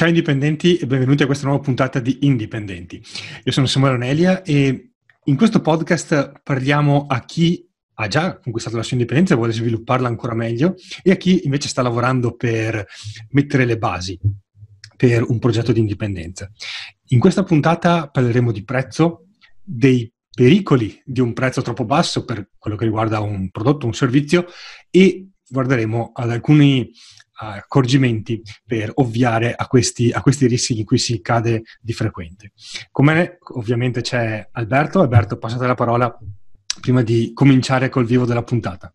Ciao indipendenti e benvenuti a questa nuova puntata di Indipendenti. Io sono Samuele Onelia e in questo podcast parliamo a chi ha già conquistato la sua indipendenza e vuole svilupparla ancora meglio e a chi invece sta lavorando per mettere le basi per un progetto di indipendenza. In questa puntata parleremo di prezzo, dei pericoli di un prezzo troppo basso per quello che riguarda un prodotto, un servizio e guarderemo ad alcuni accorgimenti per ovviare a questi, a questi rischi in cui si cade di frequente. Con me ovviamente c'è Alberto. Alberto, passate la parola prima di cominciare col vivo della puntata.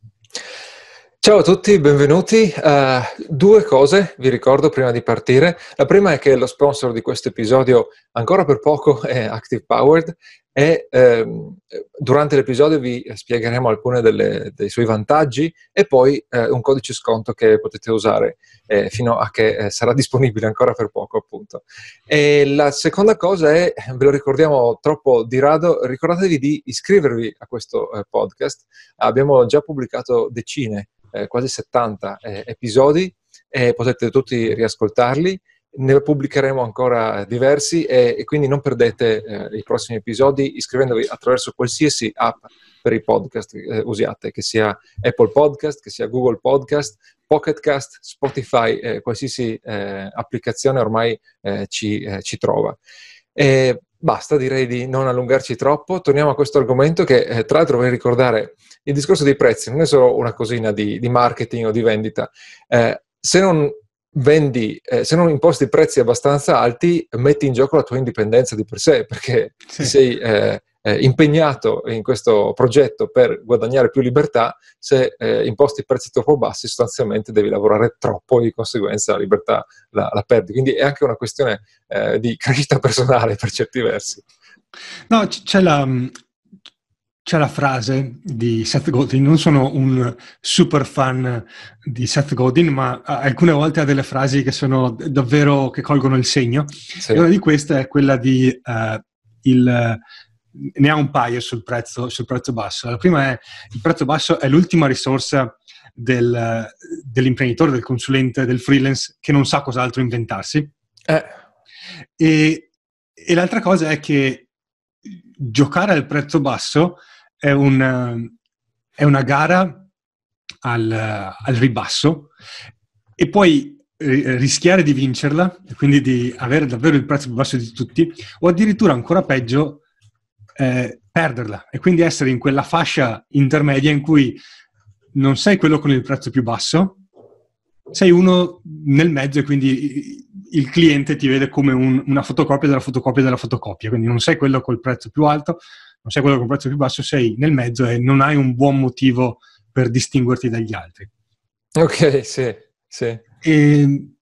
Ciao a tutti, benvenuti. Uh, due cose vi ricordo prima di partire. La prima è che lo sponsor di questo episodio ancora per poco è Active Powered e ehm, durante l'episodio vi spiegheremo alcuni dei suoi vantaggi e poi eh, un codice sconto che potete usare eh, fino a che eh, sarà disponibile ancora per poco appunto. E la seconda cosa è, ve lo ricordiamo troppo di rado, ricordatevi di iscrivervi a questo eh, podcast. Abbiamo già pubblicato decine, eh, quasi 70 eh, episodi e potete tutti riascoltarli ne pubblicheremo ancora diversi e, e quindi non perdete eh, i prossimi episodi iscrivendovi attraverso qualsiasi app per i podcast eh, usiate, che sia Apple Podcast, che sia Google Podcast, Pocket Cast, Spotify, eh, qualsiasi applicazione ormai ci, ci, trova. E basta, direi di non allungarci troppo. Torniamo a questo argomento che tra l'altro vorrei ricordare, il discorso dei prezzi non è solo una cosina di, di marketing o di vendita. se non vendi, eh, se non imposti prezzi abbastanza alti, metti in gioco la tua indipendenza di per sé, perché sì. sei eh, impegnato in questo progetto per guadagnare più libertà, se eh, imposti prezzi troppo bassi, sostanzialmente devi lavorare troppo e di conseguenza la libertà la, la perdi. Quindi è anche una questione eh, di crescita personale per certi versi. No, c'è la, c'è la frase di Seth Godin, non sono un super fan di Seth Godin, ma alcune volte ha delle frasi che sono davvero, che colgono il segno. Sì. E una di queste è quella di, uh, il, ne ha un paio sul prezzo, sul prezzo basso. La prima è, il prezzo basso è l'ultima risorsa del, dell'imprenditore, del consulente, del freelance che non sa cos'altro inventarsi. Eh. E, e l'altra cosa è che giocare al prezzo basso è, un, è una gara al, al, ribasso e poi eh, rischiare di vincerla, quindi di avere davvero il prezzo più basso di tutti, o addirittura ancora peggio, eh, perderla e quindi essere in quella fascia intermedia in cui non sei quello con il prezzo più basso, sei uno nel mezzo e quindi il cliente ti vede come un, una fotocopia della fotocopia della fotocopia, quindi non sei quello col prezzo più alto, non sei quello con il prezzo più basso, sei nel mezzo e non hai un buon motivo per distinguerti dagli altri. Ok, sì, sì. E, ehm,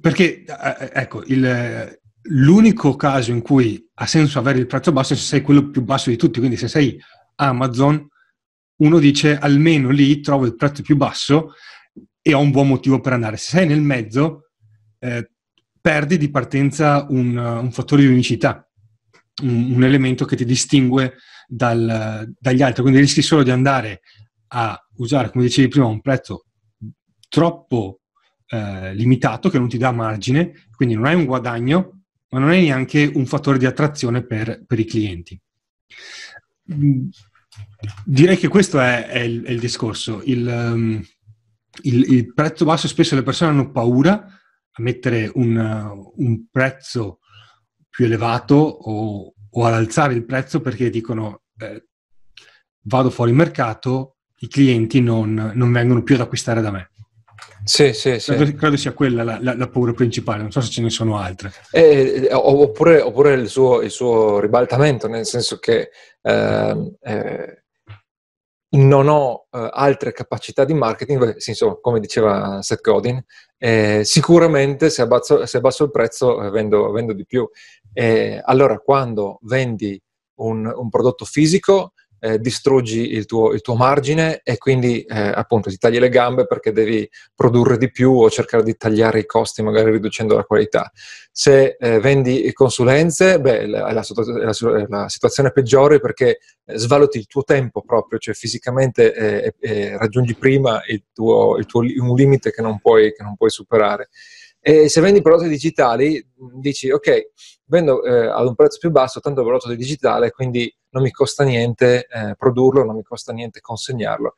perché, eh, ecco, il, l'unico caso in cui ha senso avere il prezzo basso è se sei quello più basso di tutti, quindi se sei Amazon, uno dice almeno lì trovo il prezzo più basso e ho un buon motivo per andare. Se sei nel mezzo, eh, perdi di partenza un, un fattore di unicità un, un elemento che ti distingue dal, dagli altri, quindi rischi solo di andare a usare, come dicevi prima, un prezzo troppo eh, limitato che non ti dà margine, quindi non hai un guadagno, ma non hai neanche un fattore di attrazione per, per i clienti. Mm, direi che questo è, è, il, è il, discorso. Il, um, il, il, prezzo basso spesso le persone hanno paura a mettere un, un prezzo più elevato o, o ad alzare il prezzo perché dicono eh, vado fuori mercato, i clienti non, non, vengono più ad acquistare da me. Sì, sì, sì. Credo, credo sia quella la, la, la, paura principale, non so se ce ne sono altre. Eh, oppure, oppure il, suo, il, suo, ribaltamento, nel senso che eh, eh, non ho eh, altre capacità di marketing, sì, insomma, come diceva Seth Godin, eh, sicuramente se abbasso, se abbasso, il prezzo eh, vendo, vendo, di più. allora, quando vendi un, un prodotto fisico, eh, distruggi il tuo, il tuo, margine e quindi eh, appunto ti tagli le gambe perché devi produrre di più o cercare di tagliare i costi magari riducendo la qualità. Se eh, vendi consulenze, beh, la, la, la, la, situazione peggiore perché eh, svaluti il tuo tempo proprio, cioè fisicamente eh, raggiungi prima il tuo, il tuo, un limite che non puoi, che non puoi superare. E se vendi prodotti digitali, dici ok, vendo eh, ad un prezzo più basso, tanto il prodotto è digitale, quindi non mi costa niente eh, produrlo, non mi costa niente consegnarlo.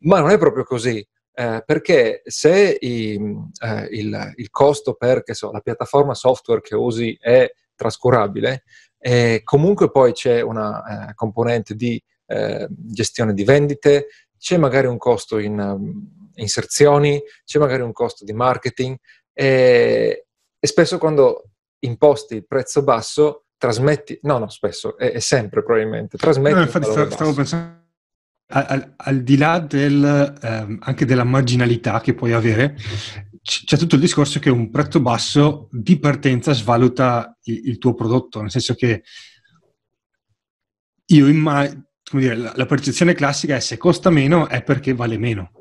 Ma non è proprio così. Eh, perché se i, eh, il, il, costo per so, la piattaforma software che usi è trascurabile, eh, comunque poi c'è una eh, componente di eh, gestione di vendite, c'è magari un costo in um, inserzioni, c'è magari un costo di marketing e, e, spesso quando imposti il prezzo basso trasmetti, no no spesso, è, è sempre probabilmente, trasmetti... No, infatti stavo, stavo pensando al, al, di là del, ehm, anche della marginalità che puoi avere, c'è tutto il discorso che un prezzo basso di partenza svaluta il, il tuo prodotto, nel senso che io immagino, come dire, la, la percezione classica è se costa meno è perché vale meno.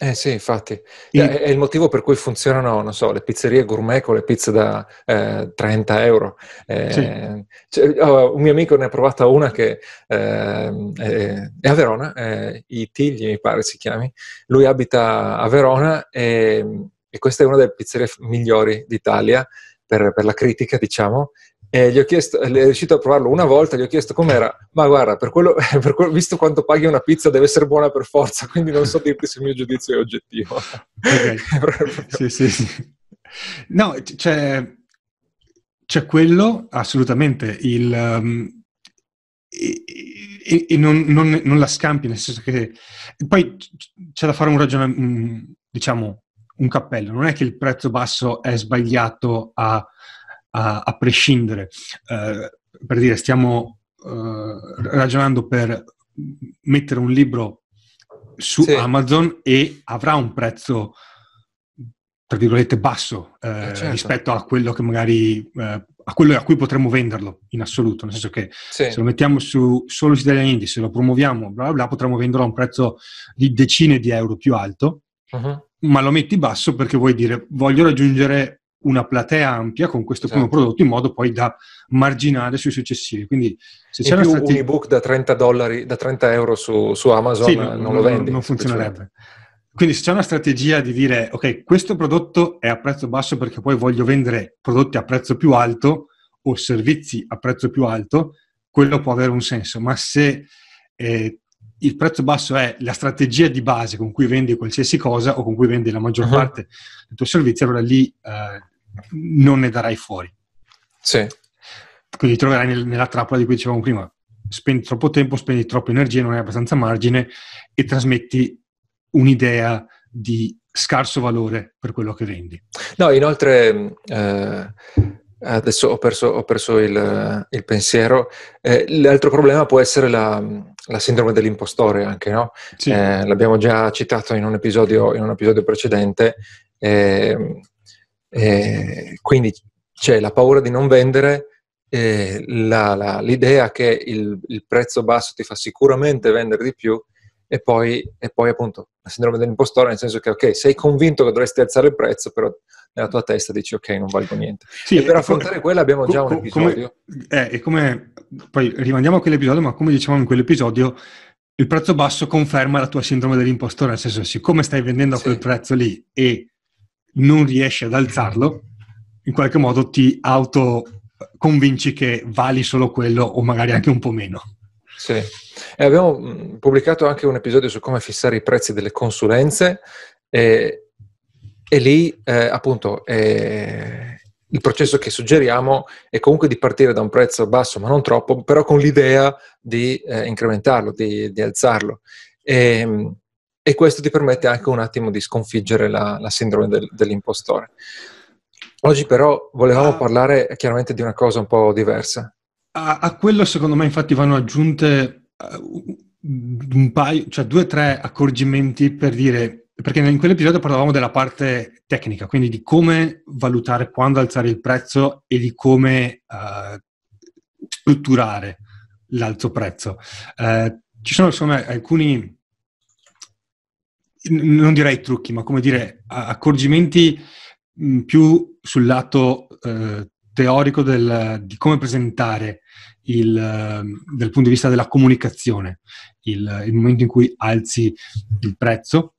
Eh sì, infatti. E... È, è, il motivo per cui funzionano, non so, le pizzerie gourmet con le pizze da eh, 30 euro. Eh, sì. cioè, oh, un mio amico ne ha provata una che eh, è, è, a Verona, eh, I Tigli mi pare si chiami. Lui abita a Verona e, e questa è una delle pizzerie migliori d'Italia per, per la critica, diciamo, e gli ho chiesto, è riuscito a provarlo una volta, gli ho chiesto com'era, ma guarda, per quello, per quello, visto quanto paghi una pizza deve essere buona per forza, quindi non so dirti se il mio giudizio è oggettivo. Ok, sì, sì, sì. No, c'è, c'è quello, assolutamente, il, um, e, e non, non, non, la scampi, nel senso che poi c'è da fare un ragionamento, diciamo, un cappello, non è che il prezzo basso è sbagliato a a, a prescindere. Eh, per dire, stiamo eh, ragionando per mettere un libro su sì. Amazon e avrà un prezzo tra virgolette basso eh, eh, certo. rispetto a quello che magari eh, a quello a cui potremmo venderlo in assoluto, nel senso che sì. se lo mettiamo su, solo su Italia Indie, se lo promuoviamo, bla bla bla, potremmo venderlo a un prezzo di decine di euro più alto, uh-huh. ma lo metti basso perché vuoi dire voglio raggiungere una platea ampia con questo certo. primo prodotto in modo poi da marginare sui successivi. Quindi se c'è più strate... un ebook da 30 dollari, da 30 euro su, su Amazon sì, non, non, lo vendi. Non funzionerebbe. Quindi se c'è una strategia di dire ok, questo prodotto è a prezzo basso perché poi voglio vendere prodotti a prezzo più alto o servizi a prezzo più alto, quello può avere un senso, ma se eh, il prezzo basso è la strategia di base con cui vendi qualsiasi cosa o con cui vendi la maggior uh-huh. parte del tuo servizio, allora lì eh, non ne darai fuori. Sì. Quindi ti troverai nel, nella trappola di cui dicevamo prima. Spendi troppo tempo, spendi troppa energia, non hai abbastanza margine e trasmetti un'idea di scarso valore per quello che vendi. No, inoltre eh, adesso ho perso, ho perso il, il, pensiero. Eh, l'altro problema può essere la, la sindrome dell'impostore anche, no? Sì. Eh, l'abbiamo già citato in un episodio, in un episodio precedente. Eh, eh, quindi c'è la paura di non vendere, eh, la, la, l'idea che il, il, prezzo basso ti fa sicuramente vendere di più e poi, e poi, appunto la sindrome dell'impostore, nel senso che ok, sei convinto che dovresti alzare il prezzo, però nella tua testa dici ok, non valgo niente. Sì, e per affrontare co- quella abbiamo già un episodio. Come, eh, e come, poi rimandiamo a quell'episodio, ma come dicevamo in quell'episodio, il prezzo basso conferma la tua sindrome dell'impostore, nel senso siccome stai vendendo a quel sì. prezzo lì e non riesci ad alzarlo, in qualche modo ti auto convinci che vali solo quello o magari anche un po' meno. Sì, e abbiamo pubblicato anche un episodio su come fissare i prezzi delle consulenze e, e lì eh, appunto eh, il processo che suggeriamo è comunque di partire da un prezzo basso, ma non troppo, però con l'idea di eh, incrementarlo, di, di alzarlo. E, mm, e questo ti permette anche un attimo di sconfiggere la, la sindrome del, dell'impostore. Oggi però volevamo ah. parlare chiaramente di una cosa un po' diversa. A, a quello secondo me infatti vanno aggiunte uh, un paio, cioè due o tre accorgimenti per dire, perché in quell'episodio parlavamo della parte tecnica, quindi di come valutare quando alzare il prezzo e di come uh, strutturare l'alto prezzo. Uh, ci sono insomma alcuni non direi trucchi, ma come dire, accorgimenti più sul lato eh, teorico del, di come presentare il, dal punto di vista della comunicazione il, il momento in cui alzi il prezzo.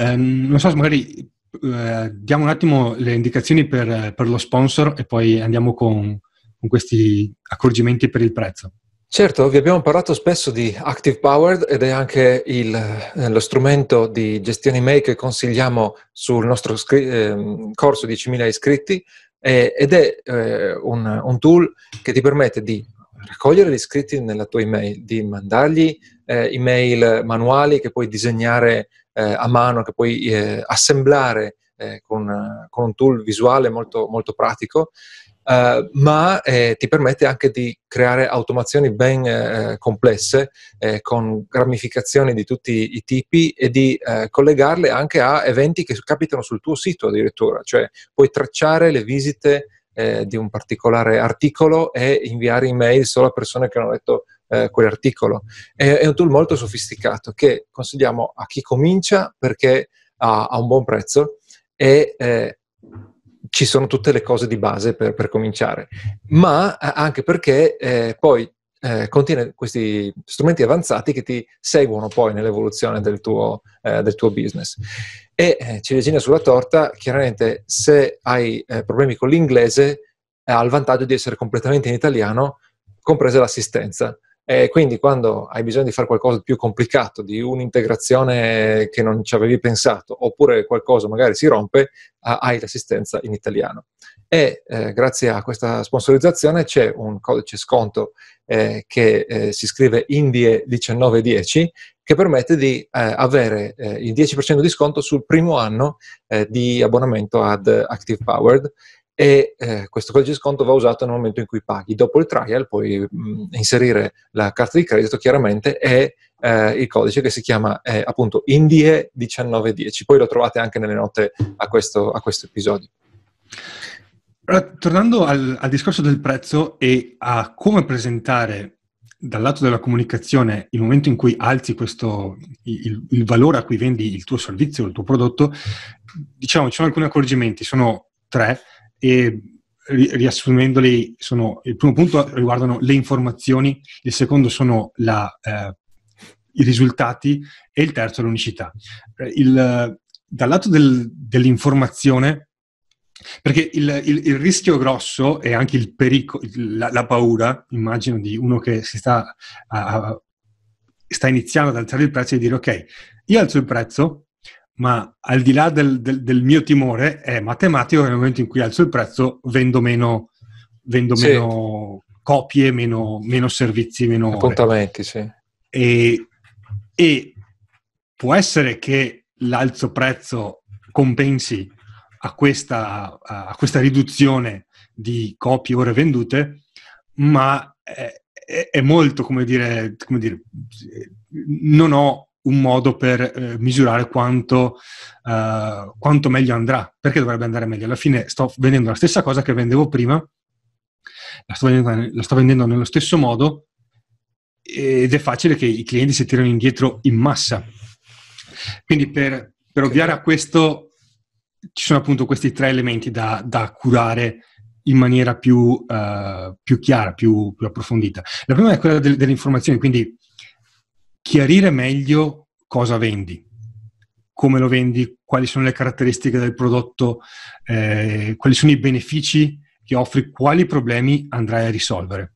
Eh, non so magari eh, diamo un attimo le indicazioni per, per, lo sponsor e poi andiamo con, con questi accorgimenti per il prezzo. Certo, vi abbiamo parlato spesso di Active Powered ed è anche il, eh, lo strumento di gestione email che consigliamo sul nostro scri- eh, corso 10.000 iscritti eh, ed è eh, un, un, tool che ti permette di raccogliere gli iscritti nella tua email, di mandargli eh, email manuali che puoi disegnare eh, a mano, che puoi assemblare con, con, un tool visuale molto, molto pratico Uh, ma eh, ti permette anche di creare automazioni ben eh, complesse eh, con ramificazioni di tutti i tipi e di eh, collegarle anche a eventi che capitano sul tuo sito addirittura, cioè puoi tracciare le visite eh, di un particolare articolo e inviare email solo a persone che hanno letto eh, quell'articolo. È, è, un tool molto sofisticato che consigliamo a chi comincia perché ha, ha un buon prezzo e ci sono tutte le cose di base per, per cominciare, ma eh, anche perché eh, poi eh, contiene questi strumenti avanzati che ti seguono poi nell'evoluzione del tuo, eh, del tuo business. E eh, ciliegina sulla torta, chiaramente se hai eh, problemi con l'inglese ha il vantaggio di essere completamente in italiano, compresa l'assistenza. E quindi quando hai bisogno di fare qualcosa di più complicato, di un'integrazione che non ci avevi pensato, oppure qualcosa magari si rompe, hai l'assistenza in italiano. E eh, grazie a questa sponsorizzazione c'è un codice sconto eh, che eh, si scrive INDIE 1910 che permette di eh, avere eh, il 10% di sconto sul primo anno eh, di abbonamento ad Active Powered e eh, questo codice di sconto va usato nel momento in cui paghi. Dopo il trial puoi mh, inserire la carta di credito chiaramente e eh, il codice che si chiama eh, appunto INDIE1910. Poi lo trovate anche nelle note a questo, a questo episodio. Tornando al, al discorso del prezzo e a come presentare dal lato della comunicazione, il momento in cui alzi questo, il, il, valore a cui vendi il tuo servizio, il tuo prodotto, diciamo ci sono alcuni accorgimenti, sono tre e riassumendoli sono, il primo punto riguardano le informazioni, il secondo sono la, eh, i risultati e il terzo l'unicità. Il, dal lato del, dell'informazione, perché il, il, il, rischio grosso e anche il pericolo, la, la, paura, immagino, di uno che si sta, uh, sta iniziando ad alzare il prezzo e dire ok, io alzo il prezzo, ma al di là del, del, del, mio timore è matematico che nel momento in cui alzo il prezzo vendo meno, vendo sì. meno copie, meno, meno, servizi, meno appuntamenti, sì. E, e, può essere che l'alzo prezzo compensi a questa, a questa riduzione di copie ore vendute, ma è, è molto, come dire, come dire, non ho un modo per eh, misurare quanto, uh, quanto, meglio andrà. Perché dovrebbe andare meglio? Alla fine sto vendendo la stessa cosa che vendevo prima, la sto vendendo, la sto vendendo nello stesso modo ed è facile che i clienti si tirano indietro in massa. Quindi per, per ovviare a questo ci sono appunto questi tre elementi da, da curare in maniera più, uh, più chiara, più, più, approfondita. La prima è quella del, delle informazioni, quindi chiarire meglio cosa vendi, come lo vendi, quali sono le caratteristiche del prodotto, eh, quali sono i benefici che offri, quali problemi andrai a risolvere.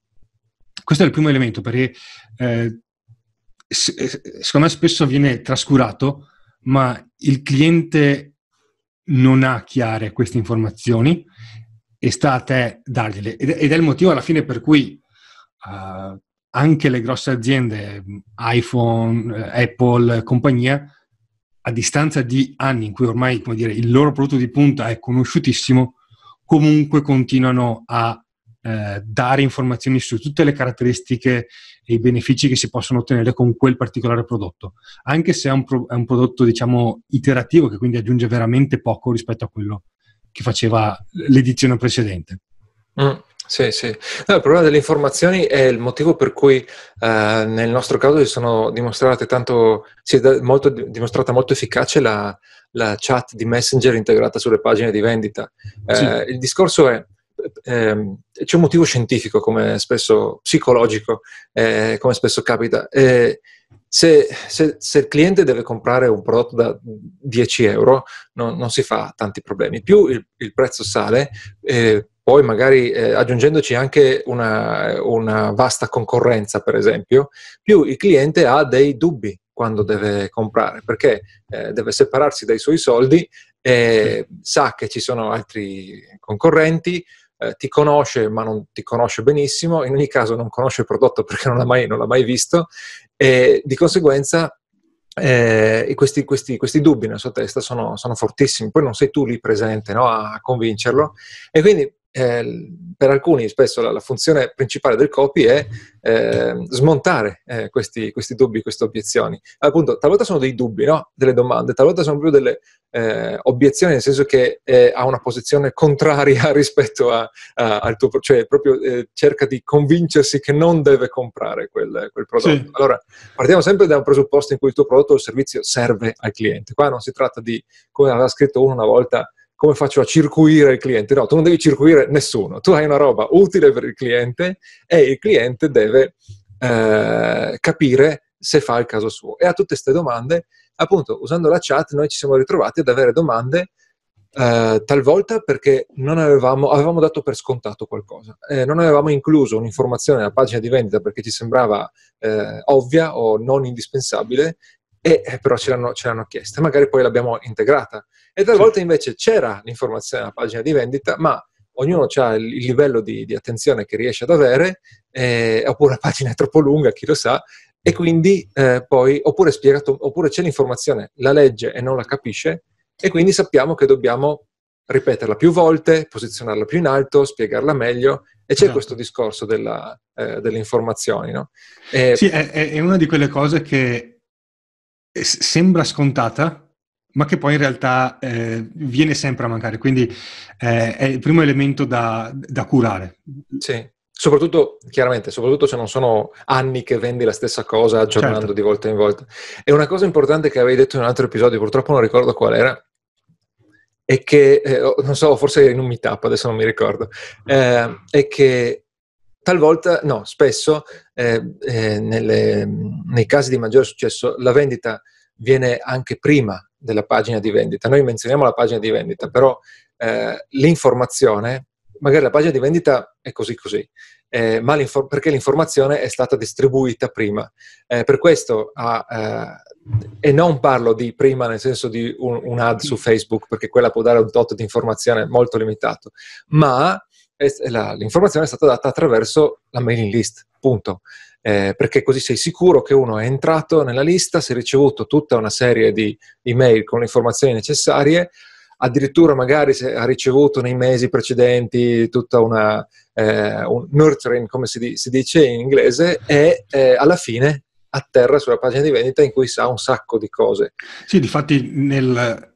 Questo è il primo elemento perché eh, secondo me spesso viene trascurato, ma il cliente non ha chiare queste informazioni e sta a te dargliele. Ed è il motivo alla fine per cui uh, anche le grosse aziende, iPhone, eh, Apple, compagnia, a distanza di anni in cui ormai dire, il loro prodotto di punta è conosciutissimo, comunque continuano a eh, dare informazioni su tutte le caratteristiche e i benefici che si possono ottenere con quel particolare prodotto, anche se è un, pro- è un prodotto, diciamo, iterativo, che quindi aggiunge veramente poco rispetto a quello che faceva l'edizione precedente. Mm. Sì, sì. No, il problema delle informazioni è il motivo per cui eh, nel nostro caso si sono dimostrate tanto, si è molto, dimostrata molto efficace la, la, chat di Messenger integrata sulle pagine di vendita. Eh, sì. Il discorso è, eh, c'è un motivo scientifico, come spesso psicologico, eh, come spesso capita. Eh, se, se, se, il cliente deve comprare un prodotto da 10 euro, non, non si fa tanti problemi. Più il, il prezzo sale, eh, poi magari eh, aggiungendoci anche una, una, vasta concorrenza, per esempio, più il cliente ha dei dubbi quando deve comprare, perché eh, deve separarsi dai suoi soldi e sa che ci sono altri concorrenti, eh, ti conosce ma non ti conosce benissimo, in ogni caso non conosce il prodotto perché non l'ha mai, non l'ha mai visto e di conseguenza eh, questi, questi, questi, dubbi nella sua testa sono, sono, fortissimi, poi non sei tu lì presente no, a convincerlo e quindi eh, per alcuni spesso la, la, funzione principale del copy è eh, smontare eh, questi, questi, dubbi, queste obiezioni. Appunto, talvolta sono dei dubbi, no? delle domande, talvolta sono proprio delle eh, obiezioni, nel senso che ha una posizione contraria rispetto a, a, al tuo, cioè proprio eh, cerca di convincersi che non deve comprare quel, quel prodotto. Sì. Allora, partiamo sempre da un presupposto in cui il tuo prodotto o servizio serve al cliente. Qua non si tratta di, come aveva scritto uno una volta, come faccio a circuire il cliente? No, tu non devi circuire nessuno, tu hai una roba utile per il cliente e il cliente deve eh, capire se fa il caso suo. E a tutte queste domande, appunto, usando la chat, noi ci siamo ritrovati ad avere domande eh, talvolta perché non avevamo, avevamo, dato per scontato qualcosa, eh, non avevamo incluso un'informazione nella pagina di vendita perché ci sembrava eh, ovvia o non indispensabile e eh, però ce l'hanno, ce l'hanno, chiesta, magari poi l'abbiamo integrata. E talvolta invece c'era l'informazione nella pagina di vendita, ma ognuno ha il, livello di, di, attenzione che riesce ad avere, eh, oppure la pagina è troppo lunga, chi lo sa, e quindi eh, poi, oppure, spiegato, oppure c'è l'informazione, la legge e non la capisce, e quindi sappiamo che dobbiamo ripeterla più volte, posizionarla più in alto, spiegarla meglio, e c'è esatto. questo discorso della, eh, delle informazioni. No? E, sì, è, è una di quelle cose che sembra scontata, ma che poi in realtà eh, viene sempre a mancare. Quindi eh, è il primo elemento da, da, curare. Sì, soprattutto, chiaramente, soprattutto se non sono anni che vendi la stessa cosa aggiornando certo. di volta in volta. E una cosa importante che avevi detto in un altro episodio, purtroppo non ricordo qual era, è che, eh, non so, forse in un meetup, adesso non mi ricordo, eh, è che talvolta, no, spesso eh, eh, nelle, nei casi di maggiore successo la vendita viene anche prima della pagina di vendita. Noi menzioniamo la pagina di vendita, però eh, l'informazione, magari la pagina di vendita è così così, eh, ma l'infor- perché l'informazione è stata distribuita prima. Eh, per questo, ah, e non parlo di prima nel senso di un, un ad su Facebook, perché quella può dare un tot di informazione molto limitato, ma la, l'informazione è stata data attraverso la mailing list, punto. Eh, perché così sei sicuro che uno è entrato nella lista, si è ricevuto tutta una serie di email con le informazioni necessarie, addirittura magari ha ricevuto nei mesi precedenti tutta una eh, un nurturing, come si, di, si, dice in inglese, e eh, alla fine atterra sulla pagina di vendita in cui sa un sacco di cose. Sì, difatti nel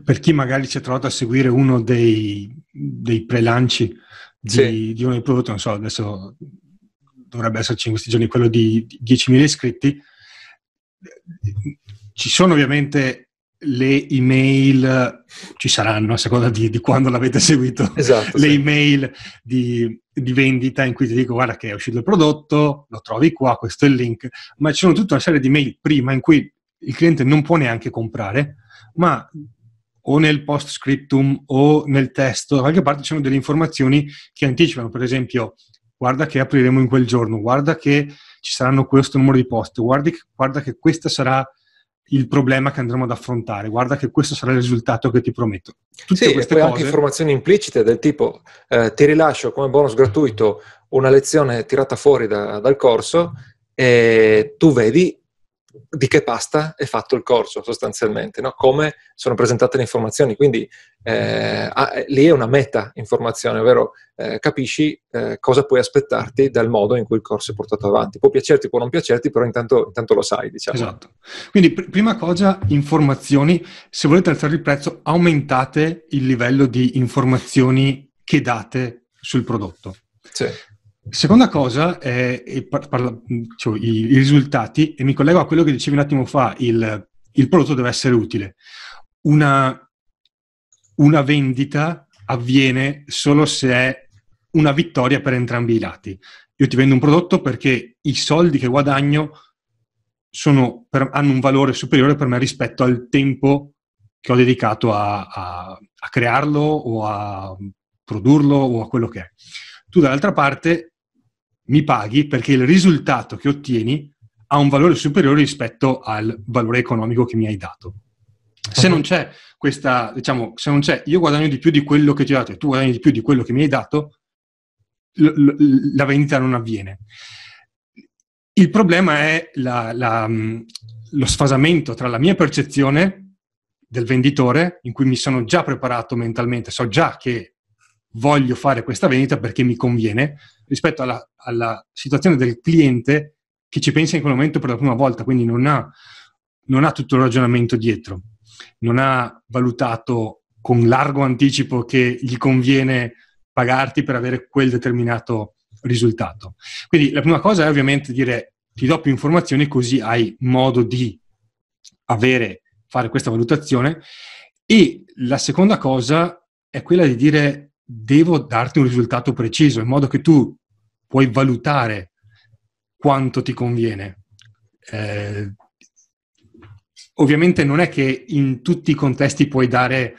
per chi magari si è trovato a seguire uno dei, dei prelanci di, sì. di, uno dei prodotti, non so, adesso dovrebbe esserci in questi giorni quello di 10.000 iscritti, ci sono ovviamente le email, ci saranno a seconda di, di quando l'avete seguito, esatto, le sì. email di, di, vendita in cui ti dico guarda che è uscito il prodotto, lo trovi qua, questo è il link, ma ci sono tutta una serie di mail prima in cui il cliente non può neanche comprare, ma o nel post scriptum o nel testo, da qualche parte ci sono delle informazioni che anticipano, per esempio, guarda che apriremo in quel giorno, guarda che ci saranno questo numero di post, guarda che, guarda che questo sarà il problema che andremo ad affrontare, guarda che questo sarà il risultato che ti prometto. Tutte sì, queste e poi cose... anche informazioni implicite del tipo eh, ti rilascio come bonus gratuito una lezione tirata fuori da, dal corso e tu vedi di che pasta è fatto il corso sostanzialmente, no? come sono presentate le informazioni. Quindi eh, ah, lì è una meta informazione, ovvero eh, capisci eh, cosa puoi aspettarti dal modo in cui il corso è portato avanti. Può piacerti, può non piacerti, però intanto, intanto lo sai. Diciamo. Esatto. Quindi pr- prima cosa, informazioni. Se volete alzare il prezzo, aumentate il livello di informazioni che date sul prodotto. Sì. Seconda cosa è, parla, cioè, i, i, risultati, e mi collego a quello che dicevi un attimo fa, il, il prodotto deve essere utile. Una, una, vendita avviene solo se è una vittoria per entrambi i lati. Io ti vendo un prodotto perché i soldi che guadagno per, hanno un valore superiore per me rispetto al tempo che ho dedicato a, a, a crearlo o a produrlo o a quello che è. Tu dall'altra parte mi paghi perché il risultato che ottieni ha un valore superiore rispetto al valore economico che mi hai dato. Se non c'è questa, diciamo, se non c'è io guadagno di più di quello che ti ho dato e tu guadagni di più di quello che mi hai dato, l- l- la vendita non avviene. Il problema è la, la, lo sfasamento tra la mia percezione del venditore, in cui mi sono già preparato mentalmente, so già che voglio fare questa vendita perché mi conviene, rispetto alla, alla situazione del cliente che ci pensa in quel momento per la prima volta, quindi non ha, non ha tutto il ragionamento dietro, non ha valutato con largo anticipo che gli conviene pagarti per avere quel determinato risultato. Quindi la prima cosa è ovviamente dire ti do più informazioni così hai modo di avere, fare questa valutazione e la seconda cosa è quella di dire devo darti un risultato preciso in modo che tu puoi valutare quanto ti conviene. Eh, ovviamente non è che in tutti i contesti puoi dare,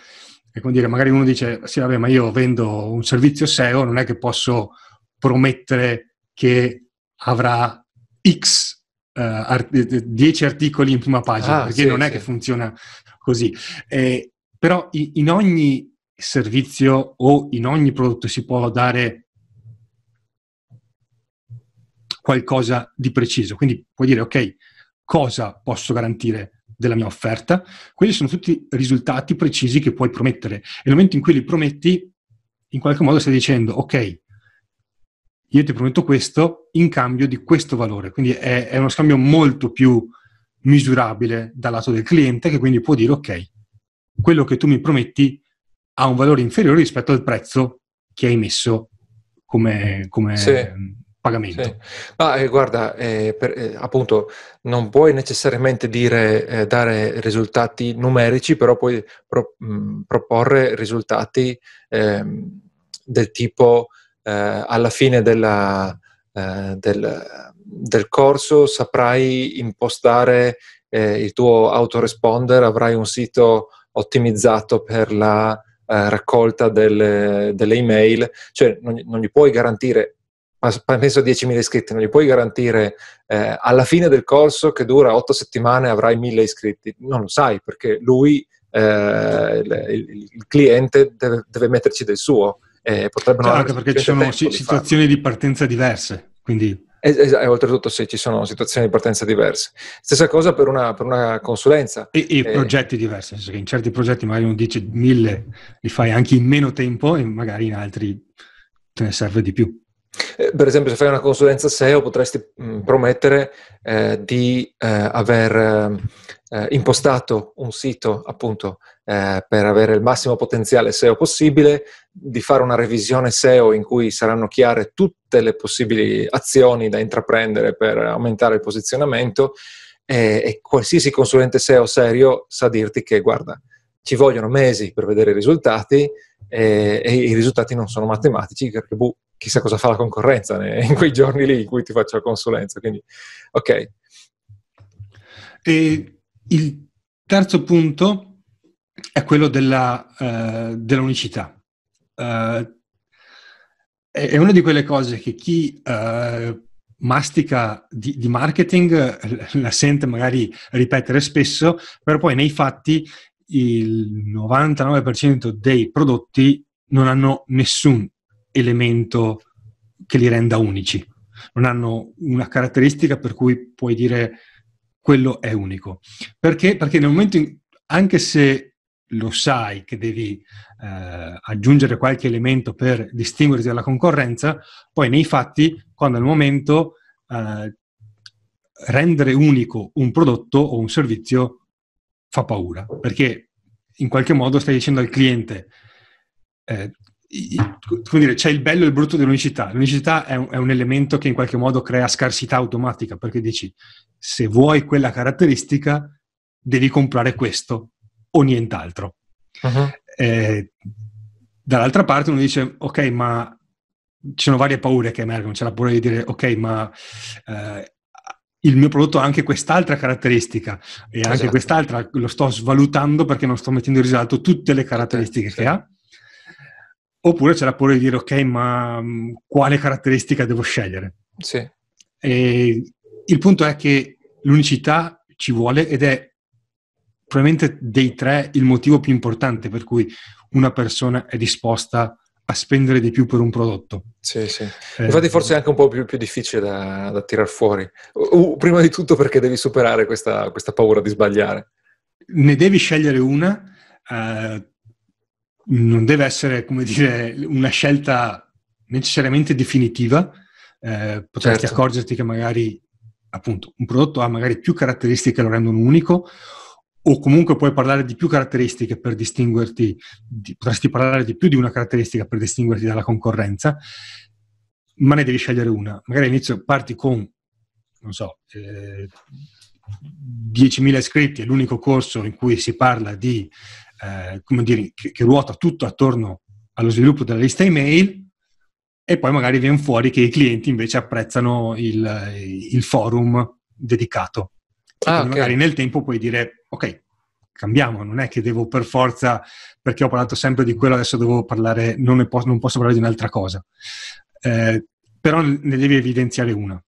come dire, magari uno dice sì vabbè ma io vendo un servizio SEO, non è che posso promettere che avrà X uh, art- 10 articoli in prima pagina, ah, perché sì, non è sì. che funziona così. Eh, però in ogni servizio o in ogni prodotto si può dare qualcosa di preciso. Quindi puoi dire, ok, cosa posso garantire della mia offerta? Quelli sono tutti risultati precisi che puoi promettere. E nel momento in cui li prometti, in qualche modo stai dicendo, ok, io ti prometto questo in cambio di questo valore. Quindi è, è uno scambio molto più misurabile dal lato del cliente che quindi può dire ok, quello che tu mi prometti ha un valore inferiore rispetto al prezzo che hai messo come, come sì. pagamento. Sì. Ma eh, guarda, eh, per, eh, appunto, non puoi necessariamente dire, eh, dare risultati numerici, però puoi pro, mh, proporre risultati ehm, del tipo eh, alla fine della, eh, del, del, corso saprai impostare il tuo autoresponder, avrai un sito ottimizzato per la eh, raccolta delle, delle, email, cioè non, non gli puoi garantire penso a 10.000 iscritti, non gli puoi garantire eh, alla fine del corso che dura 8 settimane avrai 1.000 iscritti. Non lo sai perché lui, eh, il, il, cliente, deve, deve, metterci del suo eh, potrebbero cioè, anche perché ci sono si- di situazioni di partenza diverse, quindi... E, e, oltretutto sì, ci sono situazioni di partenza diverse. Stessa cosa per una, per una consulenza. E, e eh, progetti diversi, nel senso che in certi progetti magari uno dice mille, li fai anche in meno tempo e magari in altri te ne serve di più. Eh, per esempio, se fai una consulenza SEO potresti mh, mm, promettere eh, di eh, aver eh, impostato un sito appunto eh, per avere il massimo potenziale SEO possibile, di fare una revisione SEO in cui saranno chiare tutte le possibili azioni da intraprendere per aumentare il posizionamento e, e qualsiasi consulente SEO serio sa dirti che guarda, ci vogliono mesi per vedere i risultati e, e i risultati non sono matematici perché boh, chissà cosa fa la concorrenza in quei giorni lì in cui ti faccio la consulenza. Quindi, ok. E il terzo punto è quello della, uh, dell'unicità. Uh, è una di quelle cose che chi uh, mastica di, di, marketing la sente magari ripetere spesso, però poi nei fatti il 99% dei prodotti non hanno nessun elemento che li renda unici, non hanno una caratteristica per cui puoi dire quello è unico. Perché? Perché nel momento in anche se lo sai che devi eh, aggiungere qualche elemento per distinguerti dalla concorrenza, poi nei fatti, quando è il momento, eh, rendere unico un prodotto o un servizio fa paura, perché in qualche modo stai dicendo al cliente, eh, come dire, c'è il bello e il brutto dell'unicità. L'unicità è un, è un, elemento che in qualche modo crea scarsità automatica, perché dici, se vuoi quella caratteristica, devi comprare questo o nient'altro. Uh-huh. Eh, dall'altra parte uno dice, ok, ma ci sono varie paure che emergono, c'è la paura di dire, ok, ma eh, il mio prodotto ha anche quest'altra caratteristica e esatto. anche quest'altra lo sto svalutando perché non sto mettendo in risalto tutte le caratteristiche sì, che ha. Oppure c'è la paura di dire ok, ma mm, quale caratteristica devo scegliere? Sì. E il punto è che l'unicità ci vuole ed è probabilmente dei tre il motivo più importante per cui una persona è disposta a spendere di più per un prodotto. Sì, sì. Eh, Infatti forse è anche un po' più, più difficile da, da tirar fuori. Uh, prima di tutto perché devi superare questa, questa, paura di sbagliare. Ne devi scegliere una, eh, non deve essere, come dire, una scelta necessariamente definitiva. Eh, potresti certo. accorgerti che magari appunto un prodotto ha magari più caratteristiche che lo rendono unico o comunque puoi parlare di più caratteristiche per distinguerti, di, potresti parlare di più di una caratteristica per distinguerti dalla concorrenza, ma ne devi scegliere una. Magari all'inizio parti con, non so, eh, 10.000 iscritti, è l'unico corso in cui si parla di, eh, come dire, che, che ruota tutto attorno allo sviluppo della lista email, e poi magari viene fuori che i clienti invece apprezzano il, il forum dedicato. Ah, okay. Magari nel tempo puoi dire, ok, cambiamo, non è che devo per forza, perché ho parlato sempre di quello, adesso devo parlare, non, posso, non posso parlare di un'altra cosa. Eh, però ne devi evidenziare una,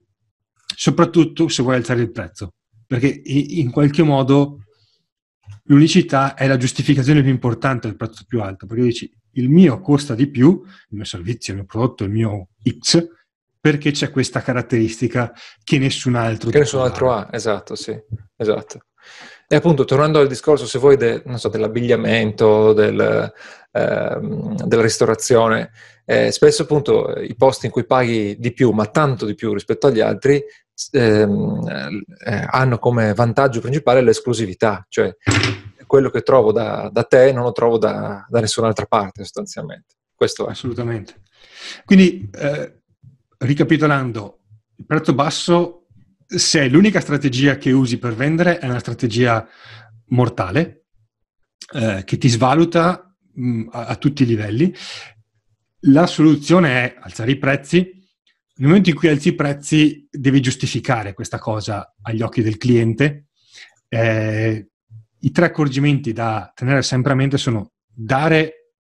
soprattutto se vuoi alzare il prezzo, perché in qualche modo l'unicità è la giustificazione più importante del prezzo più alto, perché dici il mio costa di più, il mio servizio, il mio prodotto, il mio X, perché c'è questa caratteristica che nessun altro che nessun altro ha, esatto, sì, esatto. E appunto, tornando al discorso, se vuoi, de, so, dell'abbigliamento, del, ehm, della ristorazione, eh, spesso appunto i posti in cui paghi di più, ma tanto di più rispetto agli altri, ehm, eh, hanno come vantaggio principale l'esclusività, cioè quello che trovo da, da te non lo trovo da, da, nessun'altra parte sostanzialmente. Questo è. Assolutamente. Quindi, eh, ricapitolando, il prezzo basso se l'unica strategia che usi per vendere è una strategia mortale, eh, che ti svaluta mh, a, a, tutti i livelli, la soluzione è alzare i prezzi. Nel momento in cui alzi i prezzi, devi giustificare questa cosa agli occhi del cliente. Eh, I tre accorgimenti da tenere sempre a mente sono dare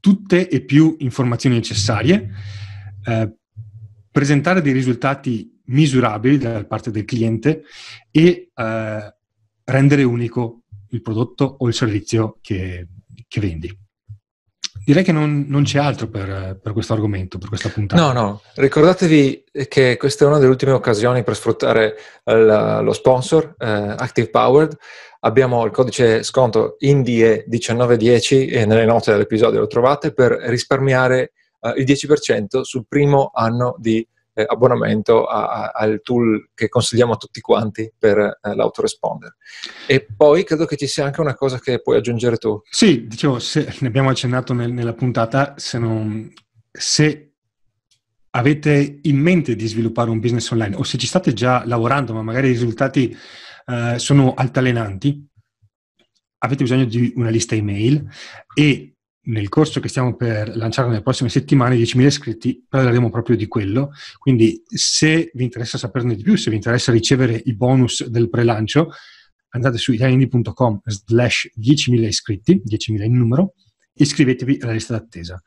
tutte e più informazioni necessarie, eh, presentare dei risultati misurabili da parte del cliente e eh, rendere unico il prodotto o il servizio che, che vendi. Direi che non, non c'è altro per, per, questo argomento, per questa puntata. No, no, ricordatevi che questa è una delle ultime occasioni per sfruttare il, lo sponsor eh, Active Powered. Abbiamo il codice sconto INDIE1910 e nelle note dell'episodio lo trovate per risparmiare eh, il 10% sul primo anno di eh, abbonamento a, a, al tool che consigliamo a tutti quanti per eh, l'autoresponder. E poi credo che ci sia anche una cosa che puoi aggiungere tu. Sì, dicevo, se, ne abbiamo accennato nel, nella puntata, se, non, se avete in mente di sviluppare un business online o se ci state già lavorando ma magari i risultati eh, sono altalenanti, avete bisogno di una lista email e nel corso che stiamo per lanciare nelle prossime settimane, 10.000 iscritti, parleremo proprio di quello. Quindi se vi interessa saperne di più, se vi interessa ricevere i bonus del pre-lancio, andate su italiani.com slash 10.000 iscritti, 10.000 in numero, iscrivetevi alla lista d'attesa.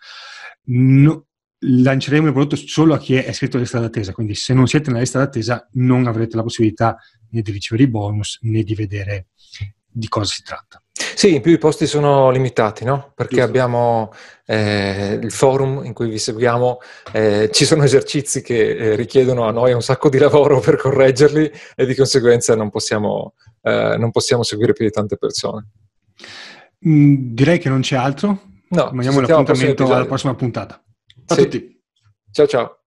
No, lanceremo il prodotto solo a chi è iscritto alla lista d'attesa, quindi se non siete nella lista d'attesa non avrete la possibilità né di ricevere i bonus né di vedere di cosa si tratta. Sì, in più i posti sono limitati, no? Perché Giusto. abbiamo eh, il forum in cui vi seguiamo, eh, ci sono esercizi che eh, richiedono a noi un sacco di lavoro per correggerli e di conseguenza non possiamo, eh, non possiamo seguire più di tante persone. Mm, direi che non c'è altro. No, Rimaniamo l'appuntamento alla prossima puntata. Ciao sì. a tutti. Ciao ciao.